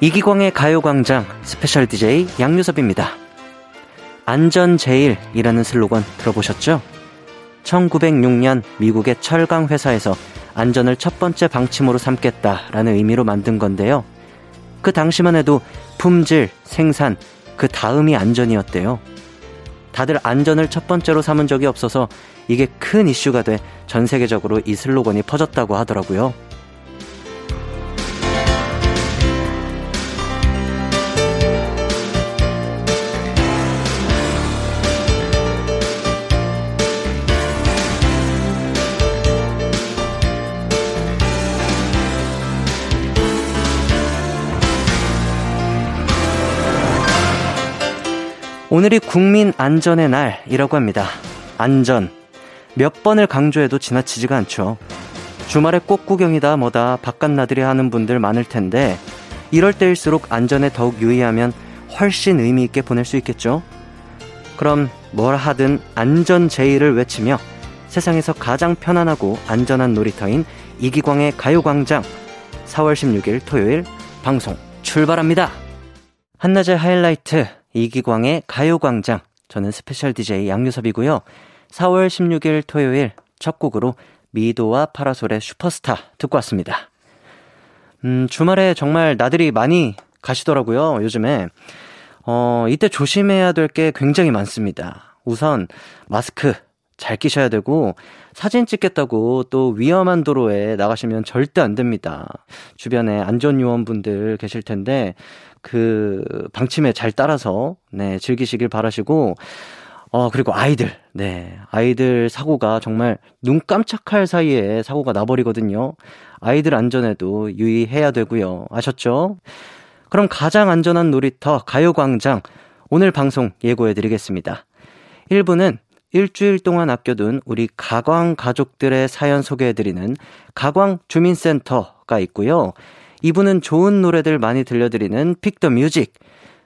이기광의 가요광장 스페셜 DJ 양요섭입니다. 안전 제일이라는 슬로건 들어보셨죠? 1906년 미국의 철강 회사에서 안전을 첫 번째 방침으로 삼겠다라는 의미로 만든 건데요. 그 당시만 해도 품질, 생산, 그 다음이 안전이었대요. 다들 안전을 첫 번째로 삼은 적이 없어서 이게 큰 이슈가 돼 전 세계적으로 이 슬로건이 퍼졌다고 하더라고요. 오늘이 국민 안전의 날이라고 합니다. 안전. 몇 번을 강조해도 지나치지가 않죠. 주말에 꽃구경이다 뭐다 바깥 나들이 하는 분들 많을 텐데 이럴 때일수록 안전에 더욱 유의하면 훨씬 의미 있게 보낼 수 있겠죠. 그럼 뭘 하든 안전 제의를 외치며 세상에서 가장 편안하고 안전한 놀이터인 이기광의 가요광장 4월 16일 토요일 방송 출발합니다. 한낮의 하이라이트 이기광의 가요광장. 저는 스페셜 DJ 양요섭이고요. 4월 16일 토요일 첫 곡으로 미도와 파라솔의 슈퍼스타 듣고 왔습니다. 음, 주말에 정말 나들이 많이 가시더라고요, 요즘에. 어, 이때 조심해야 될 게 굉장히 많습니다. 우선, 마스크 잘 끼셔야 되고, 사진 찍겠다고 또 위험한 도로에 나가시면 절대 안 됩니다. 주변에 안전요원분들 계실 텐데, 그 방침에 잘 따라서 네, 즐기시길 바라시고 어, 그리고 아이들. 네. 아이들 사고가 정말 눈 깜짝할 사이에 사고가 나버리거든요. 아이들 안전에도 유의해야 되고요. 아셨죠? 그럼 가장 안전한 놀이터 가요광장. 오늘 방송 예고해 드리겠습니다. 1부는 일주일 동안 아껴둔 우리 가광 가족들의 사연 소개해 드리는 가광 주민센터가 있고요. 2부는 좋은 노래들 많이 들려드리는 픽더 뮤직.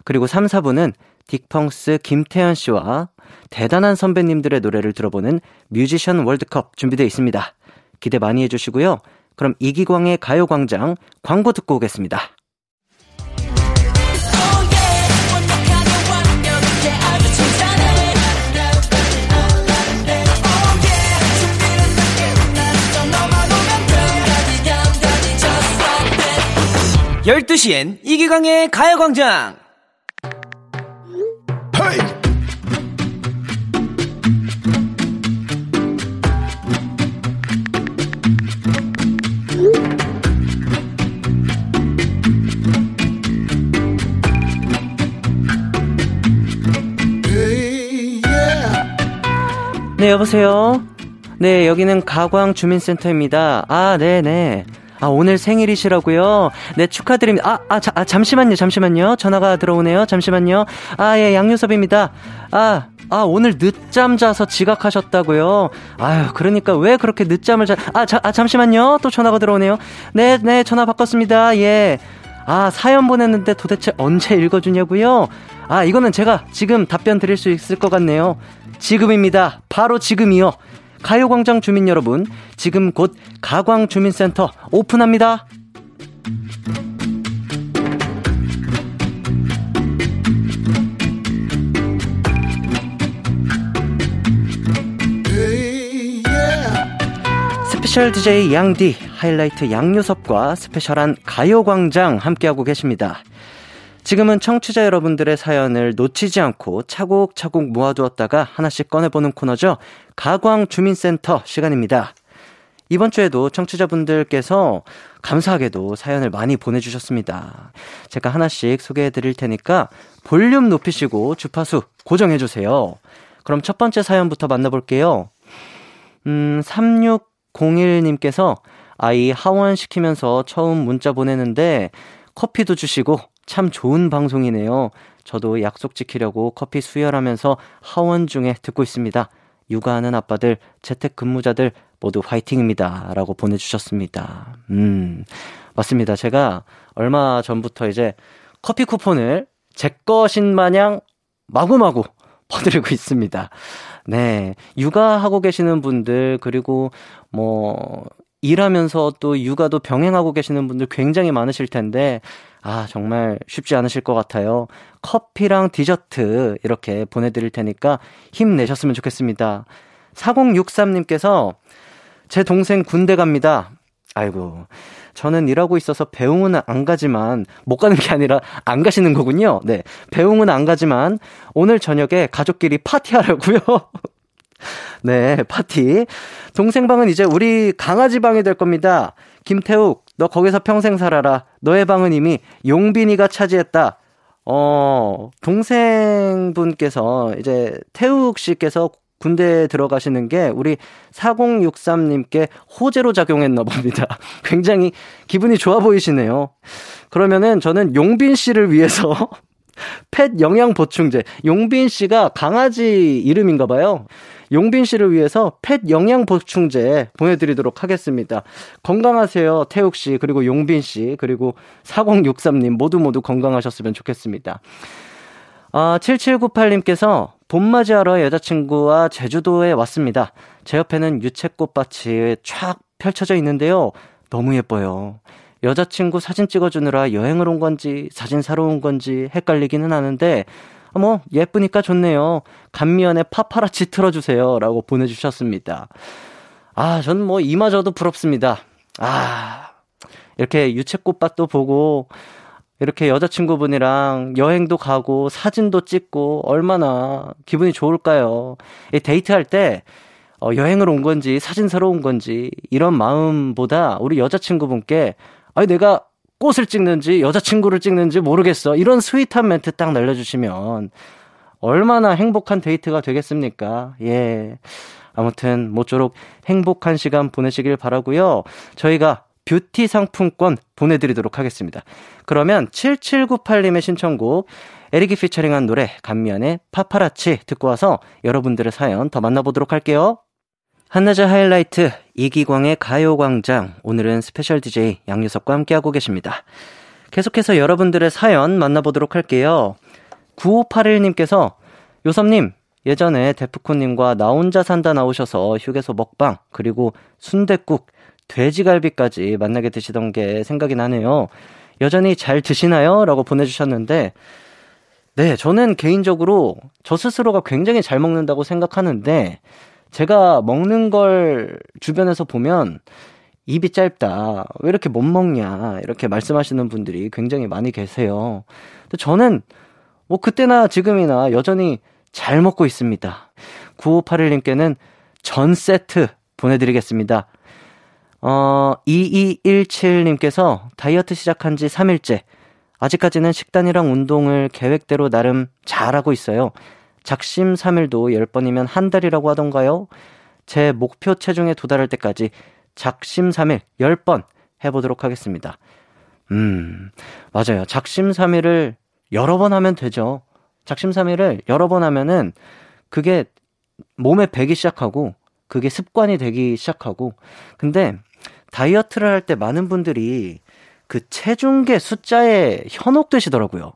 그리고 3, 4부는 딕펑스 김태현 씨와 대단한 선배님들의 노래를 들어보는 뮤지션 월드컵 준비되어 있습니다. 기대 많이 해주시고요. 그럼 이기광의 가요광장 광고 듣고 오겠습니다. 12시엔 이기광의 가요광장! 네, 여보세요? 네, 여기는 가광 주민센터입니다. 아, 네네. 네. 아, 오늘 생일이시라고요? 네, 축하드립니다. 아, 아, 자, 아, 잠시만요, 잠시만요. 전화가 들어오네요. 잠시만요. 아, 예, 양유섭입니다. 아, 아, 오늘 늦잠 자서 지각하셨다고요? 아유, 그러니까 왜 그렇게 늦잠을 자, 아, 자, 아, 잠시만요. 또 전화가 들어오네요. 네, 네, 전화 바꿨습니다. 예. 아, 사연 보냈는데 도대체 언제 읽어주냐고요? 아, 이거는 제가 지금 답변 드릴 수 있을 것 같네요. 지금입니다. 바로 지금이요. 가요광장 주민 여러분, 지금 곧 가광주민센터 오픈합니다. 스페셜 DJ 양디, 하이라이트 양요섭과 스페셜한 가요광장 함께하고 계십니다. 지금은 청취자 여러분들의 사연을 놓치지 않고 차곡차곡 모아두었다가 하나씩 꺼내보는 코너죠. 가광 주민센터 시간입니다. 이번 주에도 청취자분들께서 감사하게도 사연을 많이 보내주셨습니다. 제가 하나씩 소개해 드릴 테니까 볼륨 높이시고 주파수 고정해 주세요. 그럼 첫 번째 사연부터 만나볼게요. 음, 3601님께서 아이 하원 시키면서 처음 문자 보내는데 커피도 주시고 참 좋은 방송이네요. 저도 약속 지키려고 커피 수혈하면서 하원 중에 듣고 있습니다. 육아하는 아빠들, 재택 근무자들 모두 화이팅입니다. 라고 보내주셨습니다. 음, 맞습니다. 제가 얼마 전부터 이제 커피 쿠폰을 제 것인 마냥 마구마구 퍼드리고 있습니다. 네. 육아하고 계시는 분들, 그리고 뭐, 일하면서 또 육아도 병행하고 계시는 분들 굉장히 많으실 텐데, 아, 정말 쉽지 않으실 것 같아요. 커피랑 디저트 이렇게 보내드릴 테니까 힘내셨으면 좋겠습니다. 4063님께서 제 동생 군대 갑니다. 아이고. 저는 일하고 있어서 배웅은 안 가지만 못 가는 게 아니라 안 가시는 거군요. 네. 배웅은 안 가지만 오늘 저녁에 가족끼리 파티하라고요. 네, 파티. 동생 방은 이제 우리 강아지 방이 될 겁니다. 김태욱, 너 거기서 평생 살아라. 너의 방은 이미 용빈이가 차지했다. 어, 동생분께서 이제 태욱 씨께서 군대에 들어가시는 게 우리 4063님께 호재로 작용했나 봅니다. 굉장히 기분이 좋아 보이시네요. 그러면은 저는 용빈 씨를 위해서 펫 영양 보충제. 용빈 씨가 강아지 이름인가 봐요. 용빈 씨를 위해서 펫 영양 보충제 보내드리도록 하겠습니다. 건강하세요, 태욱 씨, 그리고 용빈 씨, 그리고 4063님 모두 모두 건강하셨으면 좋겠습니다. 아, 7798님께서 봄맞이하러 여자친구와 제주도에 왔습니다. 제 옆에는 유채꽃밭이 촥 펼쳐져 있는데요. 너무 예뻐요. 여자친구 사진 찍어주느라 여행을 온 건지 사진 사러 온 건지 헷갈리기는 하는데 뭐 예쁘니까 좋네요. 감미연의 파파라치 틀어주세요. 라고 보내주셨습니다. 아, 저는 뭐 이마저도 부럽습니다. 아, 이렇게 유채꽃밭도 보고 이렇게 여자친구분이랑 여행도 가고 사진도 찍고 얼마나 기분이 좋을까요? 데이트할 때 어, 여행을 온 건지 사진 사러 온 건지 이런 마음보다 우리 여자친구분께 아니 내가 꽃을 찍는지 여자친구를 찍는지 모르겠어. 이런 sweet한 멘트 딱 날려주시면 얼마나 행복한 데이트가 되겠습니까? 예. 아무튼 모쪼록 행복한 시간 보내시길 바라고요. 저희가 뷰티 상품권 보내드리도록 하겠습니다. 그러면 7798님의 신청곡 에릭이 피처링한 노래 간미연의 파파라치 듣고 와서 여러분들의 사연 더 만나보도록 할게요. 한낮의 하이라이트 이기광의 가요광장 오늘은 스페셜 DJ 양요섭과 함께하고 계십니다. 계속해서 여러분들의 사연 만나보도록 할게요. 9581님께서 요섭님 예전에 데프콘님과 나 혼자 산다 나오셔서 휴게소 먹방 그리고 순댓국 돼지갈비까지 만나게 드시던 게 생각이 나네요. 여전히 잘 드시나요? 라고 보내주셨는데 네 저는 개인적으로 저 스스로가 굉장히 잘 먹는다고 생각하는데 제가 먹는 걸 주변에서 보면 입이 짧다. 왜 이렇게 못 먹냐. 이렇게 말씀하시는 분들이 굉장히 많이 계세요. 근데 저는 뭐 그때나 지금이나 여전히 잘 먹고 있습니다. 9581님께는 전 세트 보내드리겠습니다. 어, 2217님께서 다이어트 시작한 지 3일째. 아직까지는 식단이랑 운동을 계획대로 나름 잘하고 있어요. 작심 3일도 10번이면 한 달이라고 하던가요? 제 목표 체중에 도달할 때까지 작심 3일 10번 해보도록 하겠습니다. 음, 맞아요. 작심 3일을 여러 번 하면 되죠. 작심 3일을 여러 번 하면은 그게 몸에 배기 시작하고 그게 습관이 되기 시작하고 근데 다이어트를 할 때 많은 분들이 그 체중계 숫자에 현혹되시더라고요.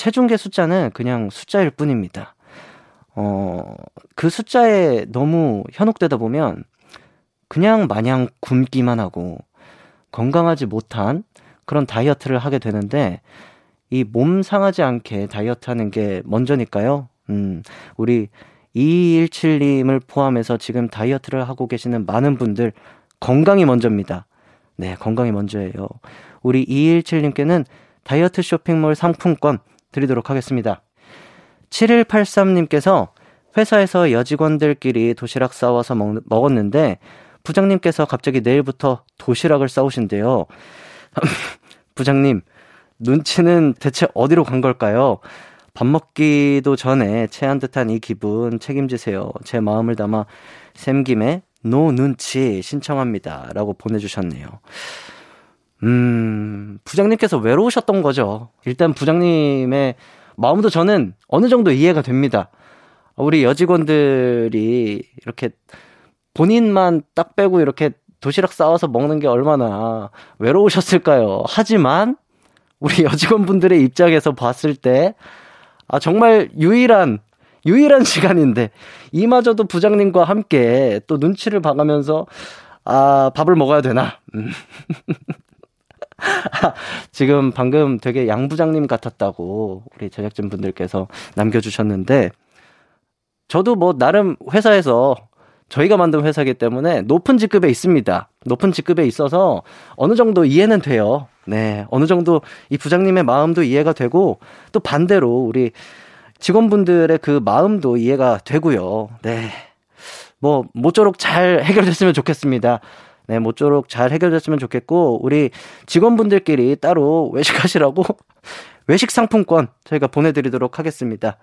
체중계 숫자는 그냥 숫자일 뿐입니다. 어, 그 숫자에 너무 현혹되다 보면 그냥 마냥 굶기만 하고 건강하지 못한 그런 다이어트를 하게 되는데 이 몸 상하지 않게 다이어트 하는 게 먼저니까요. 음, 우리 2217님을 포함해서 지금 다이어트를 하고 계시는 많은 분들 건강이 먼저입니다. 네, 건강이 먼저예요. 우리 217님께는 다이어트 쇼핑몰 상품권 드리도록 하겠습니다. 7183님께서 회사에서 여직원들끼리 도시락 싸워서 먹, 먹었는데 부장님께서 갑자기 내일부터 도시락을 싸우신대요. 부장님, 눈치는 대체 어디로 간 걸까요? 밥 먹기도 전에 체한 듯한 이 기분 책임지세요. 제 마음을 담아 샘김에 노 눈치 신청합니다. 라고 보내주셨네요. 음, 부장님께서 외로우셨던 거죠. 일단 부장님의 마음도 저는 어느 정도 이해가 됩니다. 우리 여직원들이 이렇게 본인만 딱 빼고 이렇게 도시락 싸워서 먹는 게 얼마나 외로우셨을까요? 하지만 우리 여직원분들의 입장에서 봤을 때, 아, 정말 유일한, 유일한 시간인데, 이마저도 부장님과 함께 또 눈치를 봐가면서 아, 밥을 먹어야 되나? 음. 지금 방금 되게 양 부장님 같았다고 우리 제작진 분들께서 남겨주셨는데, 저도 뭐 나름 회사에서 저희가 만든 회사기 때문에 높은 직급에 있습니다. 높은 직급에 있어서 어느 정도 이해는 돼요. 네. 어느 정도 이 부장님의 마음도 이해가 되고 또 반대로 우리 직원분들의 그 마음도 이해가 되고요. 네. 뭐, 모쪼록 잘 해결됐으면 좋겠습니다. 네, 모쪼록 잘 해결됐으면 좋겠고, 우리 직원분들끼리 따로 외식하시라고 외식 상품권 저희가 보내드리도록 하겠습니다.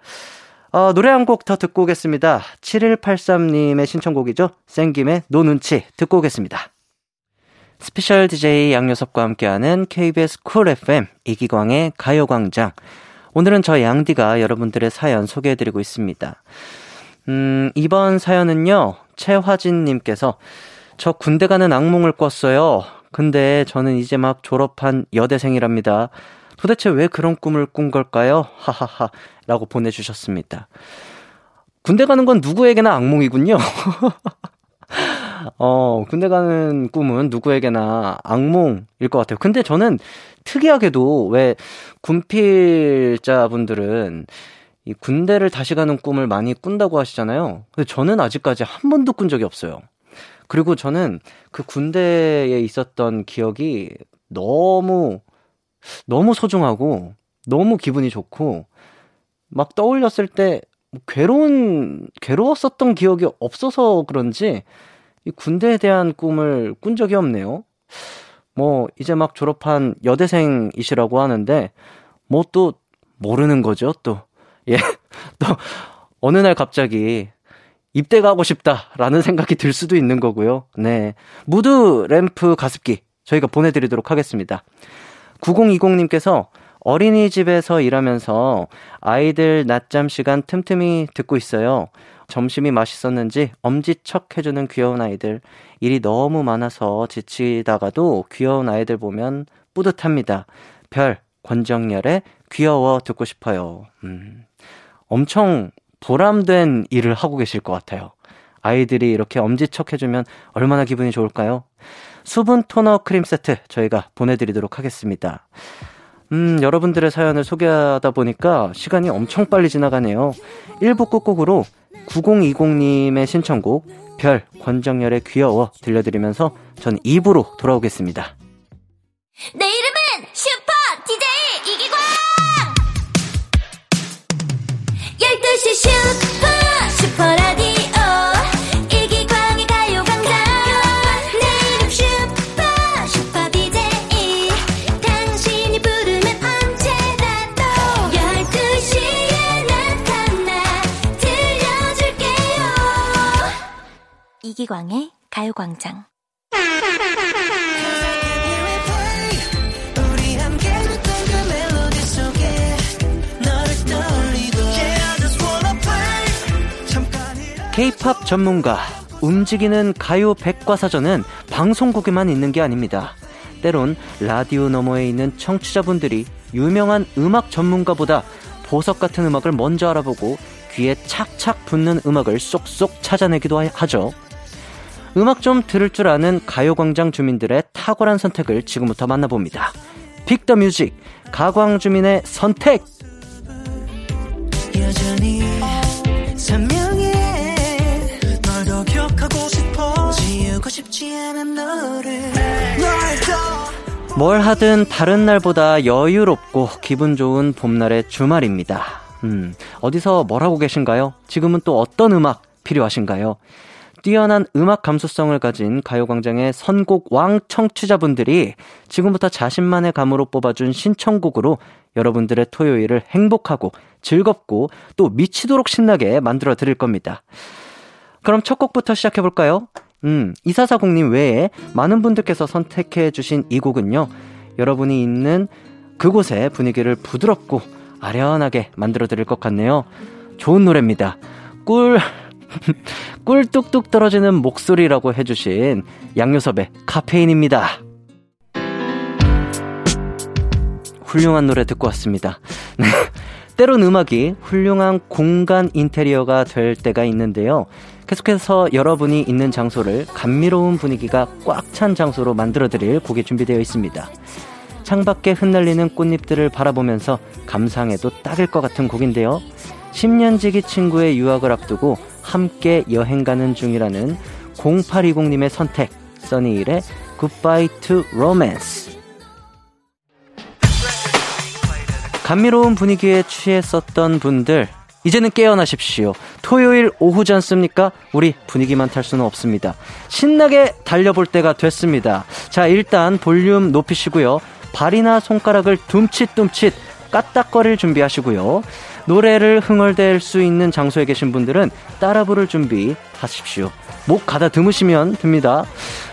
어, 노래 한 곡 더 듣고 오겠습니다. 7183님의 신청곡이죠. 생김의 No 눈치 듣고 오겠습니다. 스페셜 DJ 양요섭과 함께하는 KBS 쿨 FM 이기광의 가요광장. 오늘은 저 양디가 여러분들의 사연 소개해드리고 있습니다. 음, 이번 사연은요, 최화진님께서 저 군대 가는 악몽을 꿨어요. 근데 저는 이제 막 졸업한 여대생이랍니다. 도대체 왜 그런 꿈을 꾼 걸까요? 하하하. 라고 보내주셨습니다. 군대 가는 건 누구에게나 악몽이군요. 어, 군대 가는 꿈은 누구에게나 악몽일 것 같아요. 근데 저는 특이하게도 왜 군필자분들은 이 군대를 다시 가는 꿈을 많이 꾼다고 하시잖아요. 근데 저는 아직까지 한 번도 꾼 적이 없어요. 그리고 저는 그 군대에 있었던 기억이 너무, 너무 소중하고, 너무 기분이 좋고, 막 떠올렸을 때 괴로운, 괴로웠었던 기억이 없어서 그런지, 이 군대에 대한 꿈을 꾼 적이 없네요. 뭐, 이제 막 졸업한 여대생이시라고 하는데, 뭐 또, 모르는 거죠, 또. 예. 또, 어느 날 갑자기 입대 가고 싶다라는 생각이 들 수도 있는 거고요. 네. 무드 램프 가습기 저희가 보내드리도록 하겠습니다. 9020님께서 어린이집에서 일하면서 아이들 낮잠 시간 틈틈이 듣고 있어요. 점심이 맛있었는지 엄지척 해주는 귀여운 아이들. 일이 너무 많아서 지치다가도 귀여운 아이들 보면 뿌듯합니다. 별, 권정열의 귀여워 듣고 싶어요. 음. 엄청 보람된 일을 하고 계실 것 같아요. 아이들이 이렇게 엄지척 해주면 얼마나 기분이 좋을까요? 수분 토너 크림 세트 저희가 보내드리도록 하겠습니다. 음, 여러분들의 사연을 소개하다 보니까 시간이 엄청 빨리 지나가네요. 1부 끝곡으로 9020님의 신청곡 별 권정열의 귀여워 들려드리면서 전 2부로 돌아오겠습니다. 내 이름은 이기광의 가요광장 K-팝 전문가 움직이는 가요 백과사전은 방송국에만 있는 게 아닙니다. 때론 라디오 너머에 있는 청취자분들이 유명한 음악 전문가보다 보석 같은 음악을 먼저 알아보고 귀에 착착 붙는 음악을 쏙쏙 찾아내기도 하- 하죠. 음악 좀 들을 줄 아는 가요광장 주민들의 탁월한 선택을 지금부터 만나봅니다. 픽더 뮤직 가광 주민의 선택. 뭘 하든 다른 날보다 여유롭고 기분 좋은 봄날의 주말입니다. 음, 어디서 뭘 하고 계신가요? 지금은 또 어떤 음악 필요하신가요? 뛰어난 음악 감수성을 가진 가요광장의 선곡 왕 청취자분들이 지금부터 자신만의 감으로 뽑아준 신청곡으로 여러분들의 토요일을 행복하고 즐겁고 또 미치도록 신나게 만들어 드릴 겁니다. 그럼 첫 곡부터 시작해 볼까요? 음, 2440님 외에 많은 분들께서 선택해 주신 이 곡은요, 여러분이 있는 그곳의 분위기를 부드럽고 아련하게 만들어 드릴 것 같네요. 좋은 노래입니다. 꿀, 꿀 뚝뚝 떨어지는 목소리라고 해주신 양요섭의 카페인입니다. 훌륭한 노래 듣고 왔습니다. 네. 때론 음악이 훌륭한 공간 인테리어가 될 때가 있는데요. 계속해서 여러분이 있는 장소를 감미로운 분위기가 꽉 찬 장소로 만들어드릴 곡이 준비되어 있습니다. 창밖에 흩날리는 꽃잎들을 바라보면서 감상해도 딱일 것 같은 곡인데요. 10년 지기 친구의 유학을 앞두고 함께 여행 가는 중이라는 0820님의 선택, 써니일의 Goodbye to Romance. 감미로운 분위기에 취했었던 분들, 이제는 깨어나십시오. 토요일 오후지 않습니까? 우리 분위기만 탈 수는 없습니다. 신나게 달려볼 때가 됐습니다. 자, 일단 볼륨 높이시고요. 발이나 손가락을 둠칫둠칫 까딱거릴 준비하시고요. 노래를 흥얼댈 수 있는 장소에 계신 분들은 따라 부를 준비하십시오. 목 가다 드무시면 됩니다.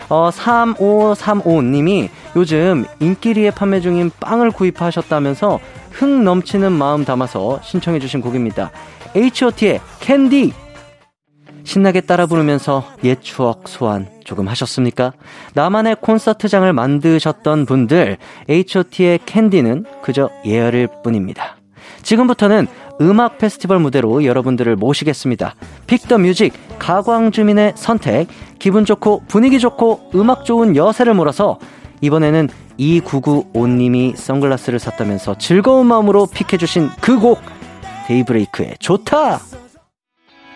어, 3535님이 요즘 인기리에 판매 중인 빵을 구입하셨다면서 흥 넘치는 마음 담아서 신청해주신 곡입니다. H.O.T의 캔디! 신나게 따라 부르면서 옛 추억 소환 조금 하셨습니까? 나만의 콘서트장을 만드셨던 분들, H.O.T의 캔디는 그저 예열일 뿐입니다. 지금부터는 음악 페스티벌 무대로 여러분들을 모시겠습니다. Pick the Music 가광 주민의 선택 기분 좋고 분위기 좋고 음악 좋은 여세를 몰아서 이번에는 2995님이 선글라스를 샀다면서 즐거운 마음으로 pick해주신 그 곡 데이브레이크의 좋다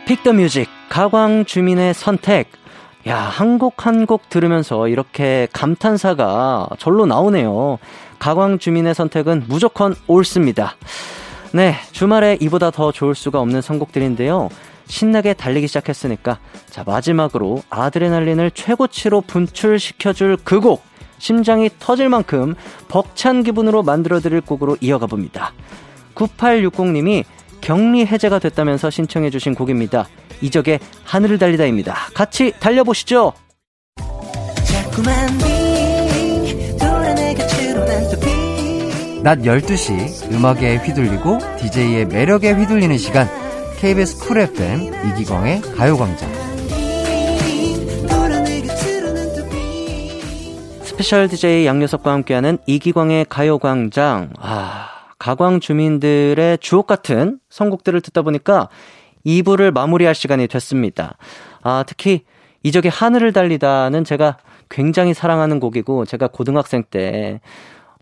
Pick the Music 가광 주민의 선택 야, 한 곡 한 곡 들으면서 이렇게 감탄사가 절로 나오네요. 가광 주민의 선택은 무조건 옳습니다. 네, 주말에 이보다 더 좋을 수가 없는 선곡들인데요. 신나게 달리기 시작했으니까 자 마지막으로 아드레날린을 최고치로 분출시켜줄 그 곡 심장이 터질 만큼 벅찬 기분으로 만들어드릴 곡으로 이어가 봅니다. 9860님이 격리 해제가 됐다면서 신청해주신 곡입니다. 이적의 하늘을 달리다입니다. 같이 달려보시죠. 낮 12시 음악에 휘둘리고 DJ의 매력에 휘둘리는 시간 KBS 쿨 FM 이기광의 가요광장 스페셜 DJ 양요섭과 함께하는 이기광의 가요광장 아 가광 주민들의 주옥 같은 선곡들을 듣다 보니까 2부를 마무리할 시간이 됐습니다. 아 특히 이적의 하늘을 달리다는 제가 굉장히 사랑하는 곡이고 제가 고등학생 때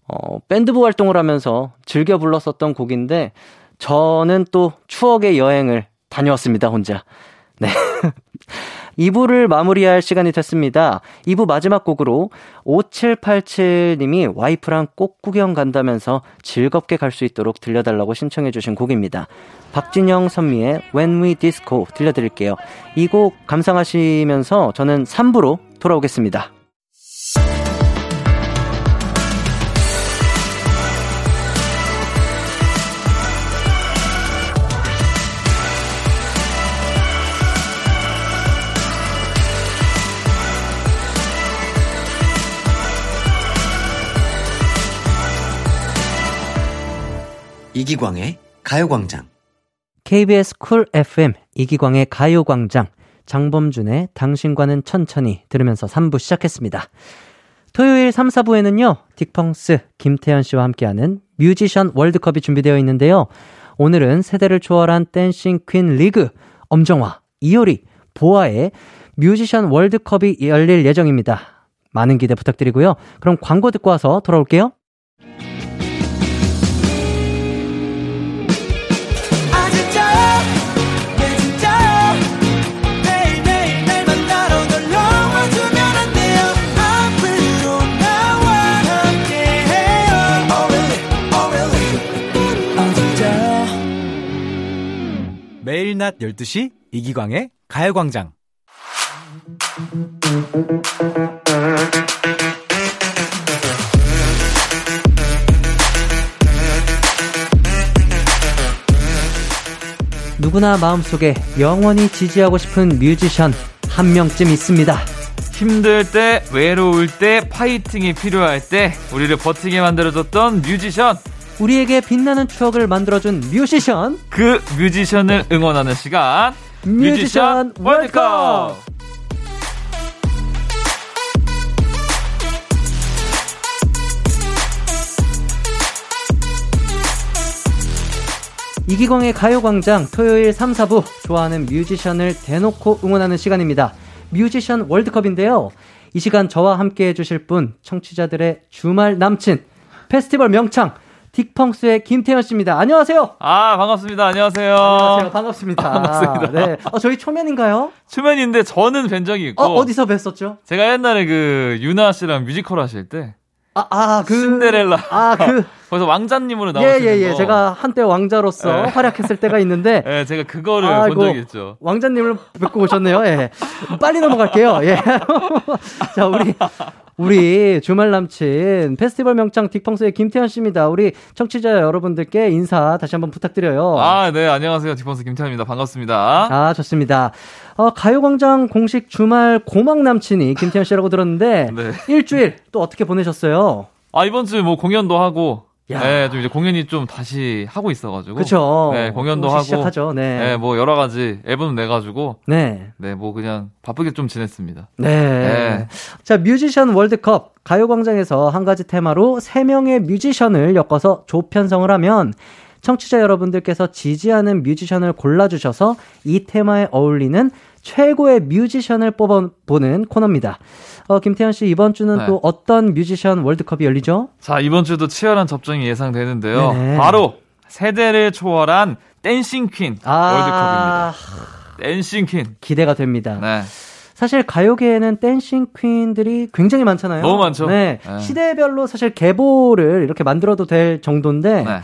어, 밴드부 활동을 하면서 즐겨 불렀었던 곡인데, 저는 또 추억의 여행을 다녀왔습니다, 혼자. 네. 2부를 마무리할 시간이 됐습니다. 2부 마지막 곡으로 5787님이 와이프랑 꼭 구경 간다면서 즐겁게 갈 수 있도록 들려달라고 신청해주신 곡입니다. 박진영 선미의 When We Disco 들려드릴게요. 이 곡 감상하시면서 저는 3부로 돌아오겠습니다. 이기광의 가요광장. KBS 쿨 FM 이기광의 가요광장 장범준의 당신과는 천천히 들으면서 3부 시작했습니다. 토요일 3, 4부에는요, 딕펑스 김태현 씨와 함께하는 뮤지션 월드컵이 준비되어 있는데요. 오늘은 세대를 초월한 dancing queen 리그 엄정화, 이효리, 보아의 뮤지션 월드컵이 열릴 예정입니다. 많은 기대 부탁드리고요. 그럼 광고 듣고 와서 돌아올게요. 낮 12시 이기광의 가요광장. 누구나 마음속에 영원히 지지하고 싶은 뮤지션 한 명쯤 있습니다. 힘들 때, 외로울 때, 파이팅이 필요할 때, 우리를 버티게 만들어줬던 뮤지션. 우리에게 빛나는 추억을 만들어준 뮤지션. 그 뮤지션을 응원하는 시간. 뮤지션 월드컵! 이기광의 가요광장 토요일 3, 4부 좋아하는 뮤지션을 대놓고 응원하는 시간입니다. 뮤지션 월드컵인데요. 이 시간 저와 함께 해주실 분 청취자들의 주말 남친 페스티벌 명창 딕펑스의 김태현 씨입니다. 안녕하세요. 아, 반갑습니다. 안녕하세요. 안녕하세요. 반갑습니다. 반갑습니다. 네. 어, 저희 초면인가요? 초면인데 저는 뵌 적이 있고. 어, 어디서 뵀었죠? 제가 옛날에 그 윤하 씨랑 뮤지컬 하실 때. 아, 아, 그. 신데렐라. 아, 그. 거기서 왕자님으로 예, 나오시는 예, 예. 거. 제가 한때 왕자로서 네. 활약했을 때가 있는데. 예, 제가 그거를 아이고, 본 적이 있죠. 왕자님을 뵙고 오셨네요. 예. 빨리 넘어갈게요. 예. 자, 우리, 우리 주말 남친 페스티벌 명창 딕펑스의 김태현 씨입니다. 우리 청취자 여러분들께 인사 다시 한번 부탁드려요. 아, 네, 안녕하세요. 디펀스 김태현입니다. 반갑습니다. 아, 좋습니다. 어, 가요광장 공식 주말 고막 남친이 김태현 씨라고 들었는데 네. 일주일 또 어떻게 보내셨어요? 아, 이번 주에 뭐 공연도 하고. 야. 네, 좀 이제 공연이 좀 다시 하고 있어가지고. 그쵸. 네, 공연도 또 하고. 시작하죠. 네. 네, 뭐 여러 가지 앨범 내가지고. 네. 네, 뭐 그냥 바쁘게 좀 지냈습니다. 네. 네. 자, 뮤지션 월드컵 가요광장에서 한 가지 테마로 세명의 뮤지션을 엮어서 조편성을 하면 청취자 여러분들께서 지지하는 뮤지션을 골라주셔서 이 테마에 어울리는 최고의 뮤지션을 뽑아보는 코너입니다. 어, 김태현 씨, 이번 주는 네. 또 어떤 뮤지션 월드컵이 열리죠? 자, 이번 주도 치열한 접전이 예상되는데요. 네네. 바로 세대를 초월한 dancing queen 아, 월드컵입니다. dancing queen. 기대가 됩니다. 네. 사실 가요계에는 dancing queen들이 굉장히 많잖아요. 너무 많죠. 네. 네. 시대별로 사실 계보를 이렇게 만들어도 될 정도인데 네.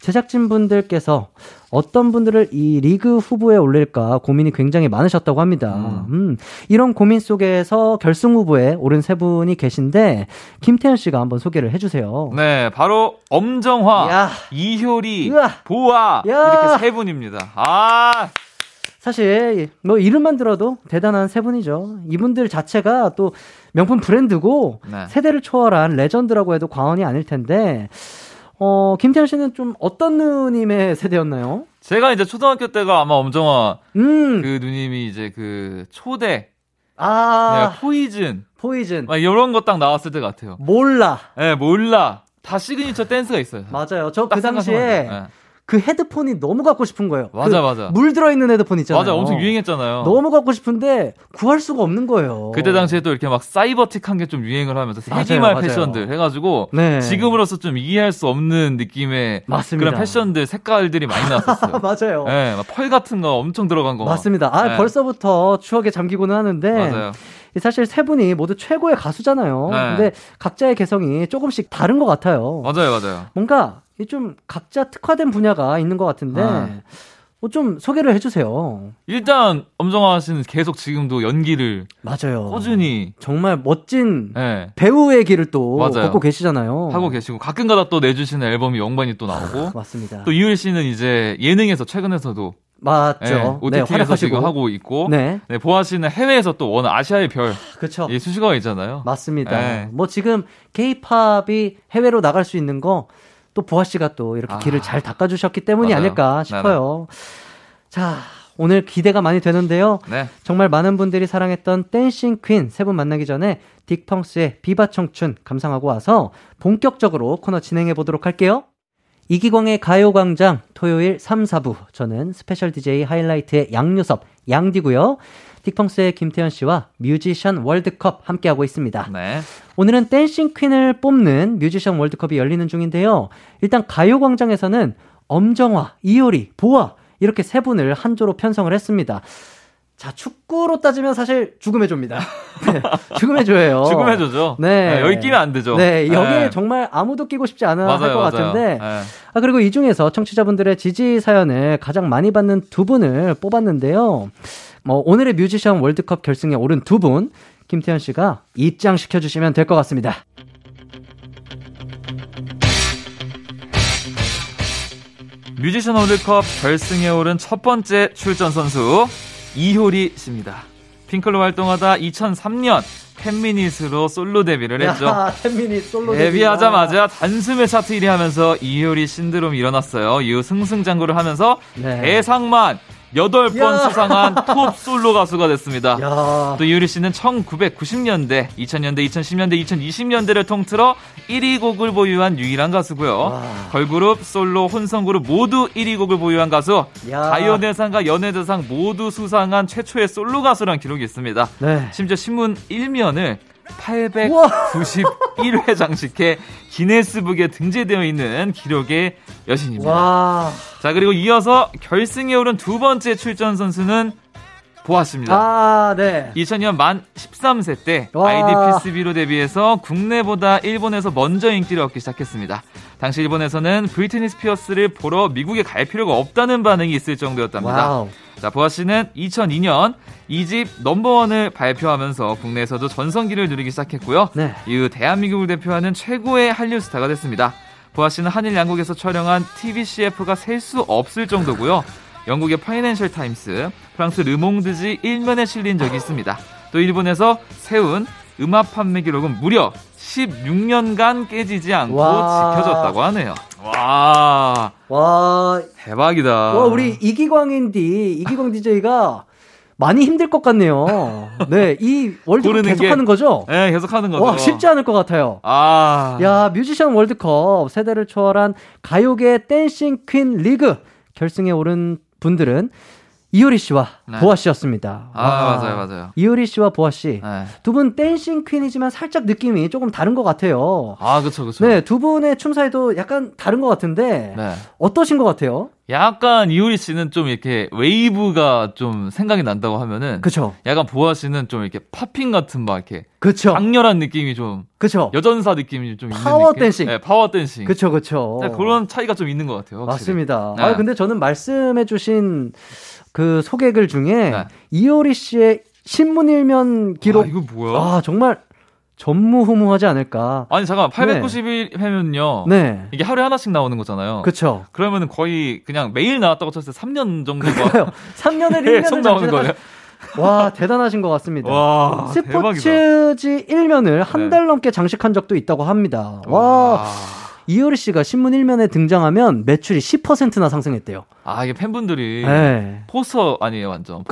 제작진 분들께서 어떤 분들을 이 리그 후보에 올릴까 고민이 굉장히 많으셨다고 합니다. 음, 이런 고민 속에서 결승 후보에 오른 세 분이 계신데 김태현 씨가 한번 소개를 해주세요. 네, 바로 엄정화, 야. 이효리, 으아. 보아 야. 이렇게 세 분입니다. 아, 사실 뭐 이름만 들어도 대단한 세 분이죠. 이분들 자체가 또 명품 브랜드고 네. 세대를 초월한 레전드라고 해도 과언이 아닐 텐데 어 김태현 씨는 좀 어떤 누님의 세대였나요? 제가 이제 초등학교 때가 아마 엄정화 음, 그 누님이 이제 그 초대, 아 네, Poison Poison 막 이런 거 딱 나왔을 때 같아요. 몰라 예, 몰라. 다 시그니처 댄스가 있어요. 맞아요. 저딱그 당시에. 예. 그 헤드폰이 너무 갖고 싶은 거예요. 맞아, 그 맞아. 물 들어있는 헤드폰 있잖아요. 맞아, 엄청 유행했잖아요. 너무 갖고 싶은데 구할 수가 없는 거예요. 그때 당시에 또 이렇게 막 사이버틱한 게 좀 유행을 하면서 세기말. 패션들 해가지고 네. 지금으로서 좀 이해할 수 없는 느낌의 맞습니다. 그런 패션들 색깔들이 많이 나왔었어요. 맞아요. 네, 막펄 같은 거 엄청 들어간 거. 막. 맞습니다. 아, 네. 벌써부터 추억에 잠기고는 하는데 맞아요. 사실 세 분이 모두 최고의 가수잖아요. 네. 근데 각자의 개성이 조금씩 다른 것 같아요. 맞아요, 맞아요. 뭔가 이좀 각자 특화된 분야가 있는 것 같은데 네. 뭐좀 소개를 해주세요. 일단 엄정화 씨는 계속 지금도 연기를 맞아요. 꾸준히 정말 멋진 예, 배우의 길을 또 맞아요. 걷고 계시잖아요. 하고 계시고 가끔가다 또 내주시는 앨범이 영반이 또 나오고 맞습니다. 또 이효리 씨는 이제 예능에서 최근에서도 맞죠. 예, 네, OTT에서 활약하시고. 지금 하고 있고 네, 네, 보아 씨는 해외에서 또 워낙 아시아의 별 그렇죠. 예, 수식어가 있잖아요. 맞습니다. 네. 뭐 지금 K-팝이 해외로 나갈 수 있는 거 또 보아 씨가 또 이렇게 아. 길을 잘 닦아 주셨기 때문이 맞아요. 아닐까 싶어요. 자, 오늘 기대가 많이 되는데요. 네. 정말 많은 분들이 사랑했던 댄싱 퀸 세 분 만나기 전에 딕펑스의 Viva 청춘 감상하고 와서 본격적으로 코너 진행해 보도록 할게요. 이기광의 가요광장 토요일 3, 4부 저는 special DJ 하이라이트의 양요섭, 양디고요. 딕펑스의 김태현 씨와 뮤지션 월드컵 함께하고 있습니다. 네. 오늘은 dancing queen을 뽑는 뮤지션 월드컵이 열리는 중인데요. 일단 가요광장에서는 엄정화, 이효리, 보아 이렇게 세 분을 한 조로 편성을 했습니다. 자, 축구로 따지면 사실 죽음의 조입니다. 네, 죽음의 조예요. 죽음의 조죠. 네. 네, 여기 끼면 안 되죠. 네, 여기에 네. 정말 아무도 끼고 싶지 않아 할 것. 같은데. 네. 아, 그리고 이 중에서 청취자분들의 지지 사연을 가장 많이 받는 두 분을 뽑았는데요. 뭐, 오늘의 뮤지션 월드컵 결승에 오른 두 분, 김태현 씨가 입장시켜주시면 될 것 같습니다. 뮤지션 월드컵 결승에 오른 첫 번째 출전 선수 이효리 씨입니다. 핑클로 활동하다 2003년 팬미닛으로 솔로 데뷔를 했죠. 야, 텐미니 솔로 데뷔하자마자 단숨에 차트 1위 하면서 이효리 신드롬이 일어났어요. 이후 승승장구를 하면서 네. 대상만 8번 야. 수상한 톱 솔로 가수가 됐습니다. 야. 또 이효리 씨는 1990년대, 2000년대, 2010년대, 2020년대를 통틀어 1위 곡을 보유한 유일한 가수고요. 걸그룹, 솔로, 혼성그룹 모두 1위 곡을 보유한 가수. 야. 가요대상과 연예대상 모두 수상한 최초의 솔로 가수란 기록이 있습니다. 네. 심지어 신문 1면을 891회 장식해 기네스북에 등재되어 있는 기록의 여신입니다. 와. 자, 그리고 이어서 결승에 오른 두 번째 출전 선수는 보았습니다. 아, 네. 2000년 만 13세 때 와. IDPSB로 데뷔해서 국내보다 일본에서 먼저 인기를 얻기 시작했습니다. 당시 일본에서는 브리트니 스피어스를 보러 미국에 갈 필요가 없다는 반응이 있을 정도였답니다. 와우. 자, 보아 씨는 2002년 2집 넘버원을 발표하면서 국내에서도 전성기를 누리기 시작했고요. 네. 이후 대한민국을 대표하는 최고의 한류 스타가 됐습니다. 보아 씨는 한일 양국에서 촬영한 TV CF가 셀 수 없을 정도고요. 영국의 파이낸셜 타임스, 프랑스 르몽드지 1면에 실린 적이 있습니다. 또 일본에서 세운 음악 판매 기록은 무려 16년간 깨지지 않고 와. 지켜졌다고 하네요. 와, 와, 대박이다. 와, 우리 이기광인 D, 이기광 DJ가 많이 힘들 것 같네요. 네, 이 월드컵 고르는 계속 게- 하는 거죠? 네, 계속 하는 거죠. 와, 쉽지 않을 것 같아요. 아, 야, 뮤지션 월드컵 세대를 초월한 가요계 dancing queen 리그 결승에 오른 분들은 이효리 씨와 네. 보아 씨였습니다. 아, 와. 맞아요, 맞아요. 이효리 씨와 보아 씨. 네. 두분 dancing queen이지만 살짝 느낌이 조금 다른 것 같아요. 아, 그쵸, 그쵸. 네, 두 분의 춤 사위도 약간 다른 것 같은데 네. 어떠신 것 같아요? 약간 이효리 씨는 좀 이렇게 웨이브가 좀 생각이 난다고 하면은 그쵸? 약간 보아 씨는 좀 이렇게 popping 같은 막 이렇게 그쵸? 강렬한 느낌이 좀 그쵸? 여전사 느낌이 좀 있는 power? Dancing. 네, power dancing. 그쵸, 그쵸. 네, 그런 차이가 좀 있는 것 같아요. 확실히. 맞습니다. 네. 아, 근데 저는 말씀해주신 그 소개글 중에 네. 이효리 씨의 신문 일면 기록 아, 이거 뭐야? 아, 정말 전무후무하지 않을까. 아니 잠깐 891회면요. 네. 이게 하루에 하나씩 나오는 거잖아요. 그쵸. 그러면은 거의 그냥 매일 나왔다고 쳤을 때 3년 정도가 그러니까요. 3년을 계속 1년을 나오는 거예요. 와, 대단하신 것 같습니다. 와, 대박이다. 스포츠지 1면을 한 네. 달 넘게 장식한 적도 있다고 합니다. 와, 이효리 씨가 신문 1면에 등장하면 매출이 10%나 상승했대요. 아 이게 팬분들이 네. 포스터 아니에요 완전.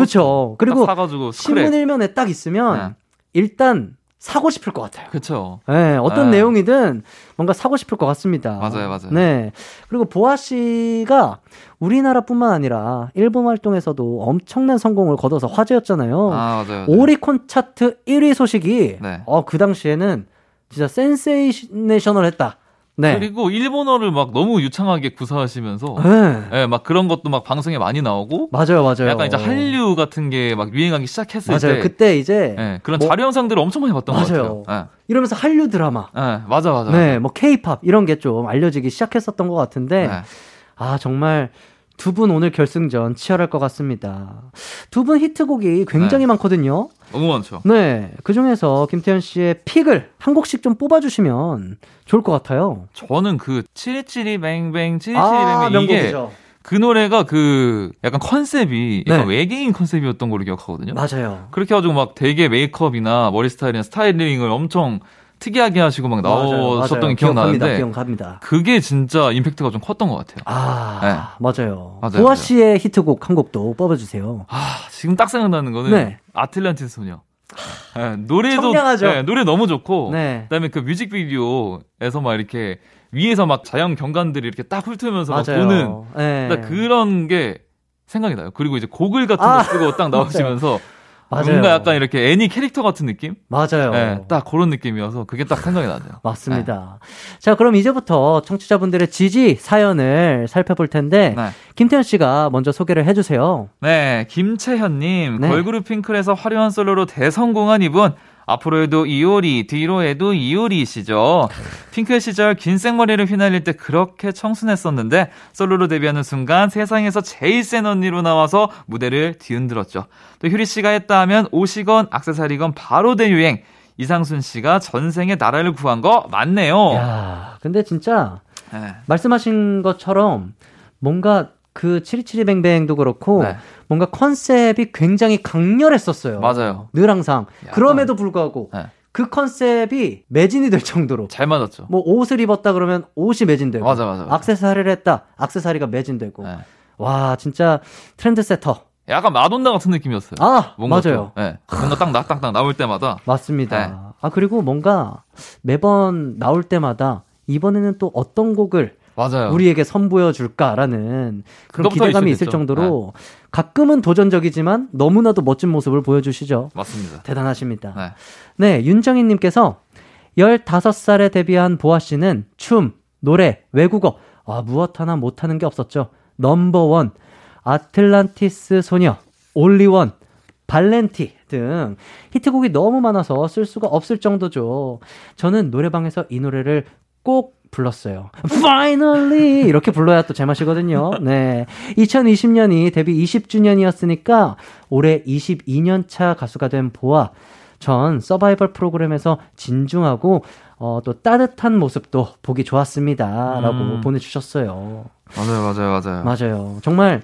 딱 그리고 사가지고 신문 스크랩. 1면에 딱 있으면 네. 일단 사고 싶을 것 같아요. 그쵸. 네, 어떤 네. 내용이든 뭔가 사고 싶을 것 같습니다. 맞아요, 맞아요. 네. 그리고 보아 씨가 우리나라뿐만 아니라 일본 활동에서도 엄청난 성공을 거둬서 화제였잖아요. 아 맞아요. 맞아요. 오리콘 차트 1위 소식이 네. 어, 그 당시에는 진짜 센세이셔널 했다. 네. 그리고 일본어를 막 너무 유창하게 구사하시면서 네. 예, 막 그런 것도 막 방송에 많이 나오고 맞아요, 맞아요. 약간 이제 한류 같은 게 막 유행하기 시작했을 맞아요. 때 그때 이제 예, 그런 뭐- 자료 영상들을 엄청 많이 봤던 것 맞아요. 같아요. 이러면서 한류 드라마, 예, 예, 맞아 맞아. 네, 뭐 케이팝 이런 게 좀 알려지기 시작했었던 것 같은데 네. 아, 정말 두 분 오늘 결승전 치열할 것 같습니다. 두 분 히트곡이 굉장히 네. 많거든요. 너무 많죠. 네. 그 중에서 김태현 씨의 pick을 한 곡씩 좀 뽑아주시면 좋을 것 같아요. 저는 그 Chitty Chitty Bang Bang Chitty Chitty 아, Bang Bang 이게 명곡이죠. 그 노래가 그 약간 컨셉이 약간 네. 외계인 컨셉이었던 걸로 기억하거든요. 맞아요. 그렇게 해가지고 막 되게 메이크업이나 머리 스타일이나 스타일링을 엄청 특이하게 하시고 막 나오셨던 게. 기억나는데 기억합니다. 그게 진짜 임팩트가 좀 컸던 것 같아요. 아, 맞아요. 맞아요, 보아. 씨의 히트곡 한 곡도 뽑아주세요. 아, 지금 딱 생각나는 거는 네. 아틀란티스 소녀. 예, 노래도. 예, 노래 너무 좋고 네. 그다음에 그 뮤직비디오에서 막 이렇게 위에서 막 자연 경관들이 이렇게 딱 훑으면서 막. 보는 네. 나 그런 게 생각이 나요. 그리고 이제 고글 같은 거 아, 쓰고 딱 나오시면서 맞아요. 뭔가 약간 이렇게 애니 캐릭터 같은 느낌? 맞아요. 예, 딱 그런 느낌이어서 그게 딱 생각이 나네요. 맞습니다. 자, 그럼 이제부터 청취자분들의 지지 사연을 살펴볼 텐데, 네. 김태현 씨가 먼저 소개를 해주세요. 네, 김채현님, 네. 걸그룹 핑클에서 화려한 솔로로 대성공한 이분, 앞으로에도 이효리, 뒤로에도 이효리시죠. 핑클 시절 긴 생머리를 휘날릴 때 그렇게 청순했었는데, 솔로로 데뷔하는 순간 세상에서 제일 센 언니로 나와서 무대를 뒤흔들었죠. 또 효리 씨가 했다 하면 옷이건 악세사리건 바로 대유행. 이상순 씨가 전생에 나라를 구한 거 맞네요. 야 근데 진짜, 네. 말씀하신 것처럼, 뭔가 그 치리치리뱅뱅도 그렇고, 네. 뭔가 컨셉이 굉장히 강렬했었어요. 맞아요. 늘 항상. 약간- 그럼에도 불구하고, 네. 그 컨셉이 매진이 될 정도로. 잘 맞았죠. 뭐 옷을 입었다 그러면 옷이 매진되고 맞아, 맞아, 맞아. 액세서리를 했다 액세서리가 매진되고 네. 와 진짜 트렌드세터 약간 마돈나 같은 느낌이었어요. 아, 뭔가 맞아요. 또, 예. 뭔가 딱 낙딱딱 나올 때마다 맞습니다. 네. 아, 그리고 뭔가 매번 나올 때마다 이번에는 또 어떤 곡을 맞아요. 우리에게 선보여 줄까라는 그런 기대감이. 있을 정도로 가끔은 도전적이지만 너무나도 멋진 모습을 보여주시죠. 맞습니다. 대단하십니다. 네. 네, 윤정희님께서 15살에 데뷔한 보아 씨는 춤, 노래, 외국어, 아, 무엇 하나 못하는 게 없었죠. 넘버원, 아틀란티스 소녀, 올리원, 발렌티 등 히트곡이 너무 많아서 쓸 수가 없을 정도죠. 저는 노래방에서 이 노래를 꼭 불렀어요. Finally! 이렇게 불러야 또 제맛이거든요. 네. 2020년이 데뷔 20주년이었으니까 올해 22년 차 가수가 된 보아. 전 서바이벌 프로그램에서 진중하고 어, 또 따뜻한 모습도 보기 좋았습니다. 라고 음. 보내주셨어요. 맞아요, 맞아요, 맞아요. 맞아요. 정말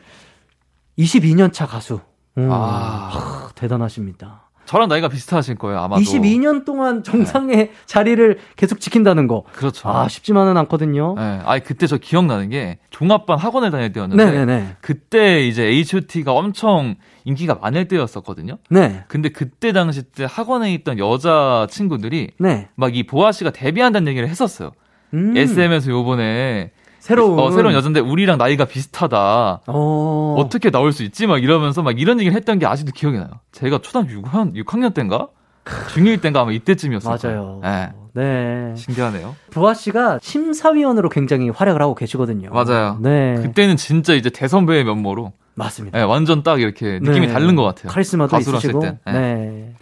22년 차 가수. 음, 아. 하, 대단하십니다. 저랑 나이가 비슷하실 거예요, 아마도. 22년 동안 정상의 자리를 계속 지킨다는 거. 그렇죠. 아, 쉽지만은 않거든요. 네. 아니, 그때 저 기억나는 게 종합반 학원을 다닐 때였는데 네네네. 그때 이제 H.O.T.가 엄청 인기가 많을 때였었거든요. 네. 근데 그때 당시 때 학원에 있던 여자 친구들이 네. 막 이 보아 씨가 데뷔한다는 얘기를 했었어요. 음, SM에서 요번에 새로운. 어, 새로운 여잔데 우리랑 나이가 비슷하다. 어. 어. 떻게 나올 수 있지? 막 이러면서 막 이런 얘기를 했던 게 아직도 기억이 나요. 제가 초등학교 6학년, 6학년 때인가? 중1 때인가 아마 이때쯤이었어요. 맞아요. 네. 네. 신기하네요. 부아 씨가 심사위원으로 굉장히 활약을 하고 계시거든요. 맞아요. 네. 그때는 진짜 이제 대선배의 면모로 맞습니다. 네, 완전 딱 이렇게 느낌이 네. 다른 것 같아요. 카리스마도 있으시고. 네. 네.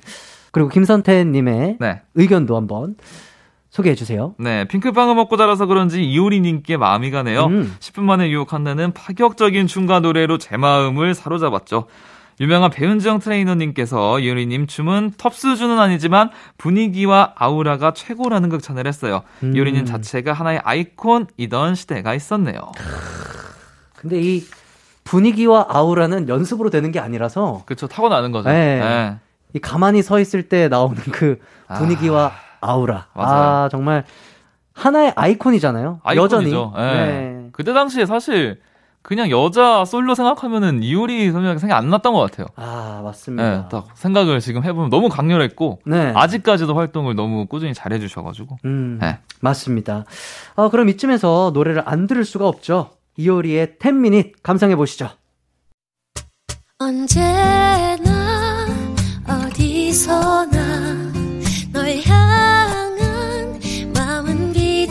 그리고 김선태님의 네. 의견도 한번 소개해 주세요. 네, 핑크빵을 먹고 자라서 그런지 이효리님께 마음이 가네요. 음. 10분 만에 유혹한다는 파격적인 춤과 노래로 제 마음을 사로잡았죠. 유명한 배은정 트레이너님께서 이효리님 춤은 텁스주는 아니지만 분위기와 아우라가 최고라는 극찬을 했어요. 음. 이효리님 자체가 하나의 아이콘이던 시대가 있었네요. 근데 이 분위기와 아우라는 연습으로 되는 게 아니라서 그쵸, 타고나는 거죠. 네. 네. 이 가만히 서 있을 때 나오는 그 분위기와 아, 우라 맞아요. 아, 정말 하나의 아이콘이잖아요. 여전히. 아이콘이죠. 예. 네. 그때 당시에 사실 그냥 여자 솔로 생각하면은 이효리 선배가 생각이 안 났던 것 같아요. 아, 네, 맞습니다. 딱 생각을 지금 해보면 너무 강렬했고 네. 아직까지도 활동을 너무 꾸준히 잘 해주셔가지고 음, 네. 맞습니다. 어, 그럼 이쯤에서 노래를 안 들을 수가 없죠. 이효리의 10미닛 감상해 보시죠. 언제나 어디서나 널 마음은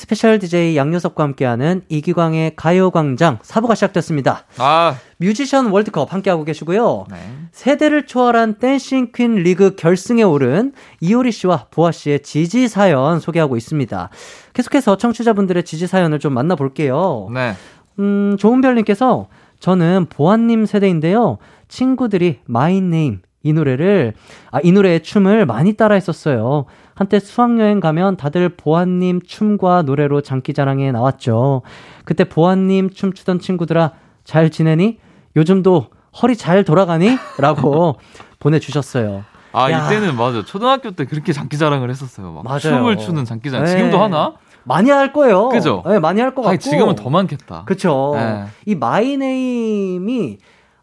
special DJ 양요섭과 함께하는 이기광의 가요광장 4부가 시작됐습니다. 아 뮤지션 월드컵 함께하고 계시고요. 네. 세대를 초월한 dancing queen 리그 결승에 오른 이효리 씨와 보아 씨의 지지 사연 소개하고 있습니다. 계속해서 청취자분들의 지지 사연을 좀 만나볼게요. 네. 음, 좋은별님께서 저는 보아님 세대인데요. 친구들이 My Name 이 노래를 아, 이 노래의 춤을 많이 따라 했었어요. 한때 수학여행 가면 다들 보아님 춤과 노래로 장기자랑에 나왔죠. 그때 보아님 춤추던 친구들아 잘 지내니? 요즘도 허리 잘 돌아가니? 라고 보내주셨어요. 아 야. 이때는 맞아 초등학교 때 그렇게 장기자랑을 했었어요. 막 맞아요. 춤을 추는 장기자랑 네. 지금도 하나? 많이 할 거예요. 그죠? 네, 많이 할 것 같고. 아 지금은 더 많겠다. 그쵸. 네. 이 My Name이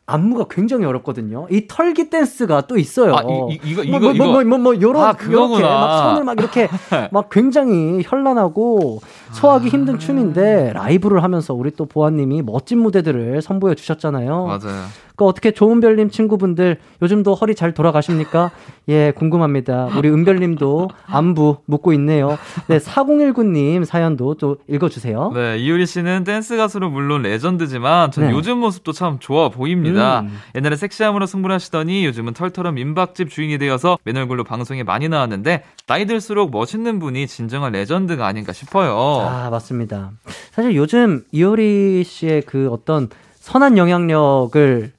안무가 굉장히 어렵거든요. 이 털기 댄스가 또 있어요. 아 이, 이, 이거 뭐, 이거 뭐, 이거 뭐, 뭐, 뭐, 요런, 아, 요렇게 그거구나. 막 손을 막 이렇게 막 굉장히 현란하고 소화하기 힘든 아. 춤인데 라이브를 하면서 우리 또 보아님이 멋진 무대들을 선보여 주셨잖아요. 맞아요. 그 어떻게 좋은별님 친구분들 요즘도 허리 잘 돌아가십니까? 예, 궁금합니다. 우리 은별님도 안부 묻고 있네요. 네, 4019님 사연도 또 읽어주세요. 네, 이효리 씨는 댄스 가수로 물론 레전드지만 전 네. 요즘 모습도 참 좋아 보입니다. 음. 옛날에 섹시함으로 승부를 하시더니 요즘은 털털한 민박집 주인이 되어서 맨 얼굴로 방송에 많이 나왔는데 나이 들수록 멋있는 분이 진정한 레전드가 아닌가 싶어요. 아, 맞습니다. 사실 요즘 이효리 씨의 그 어떤 선한 영향력을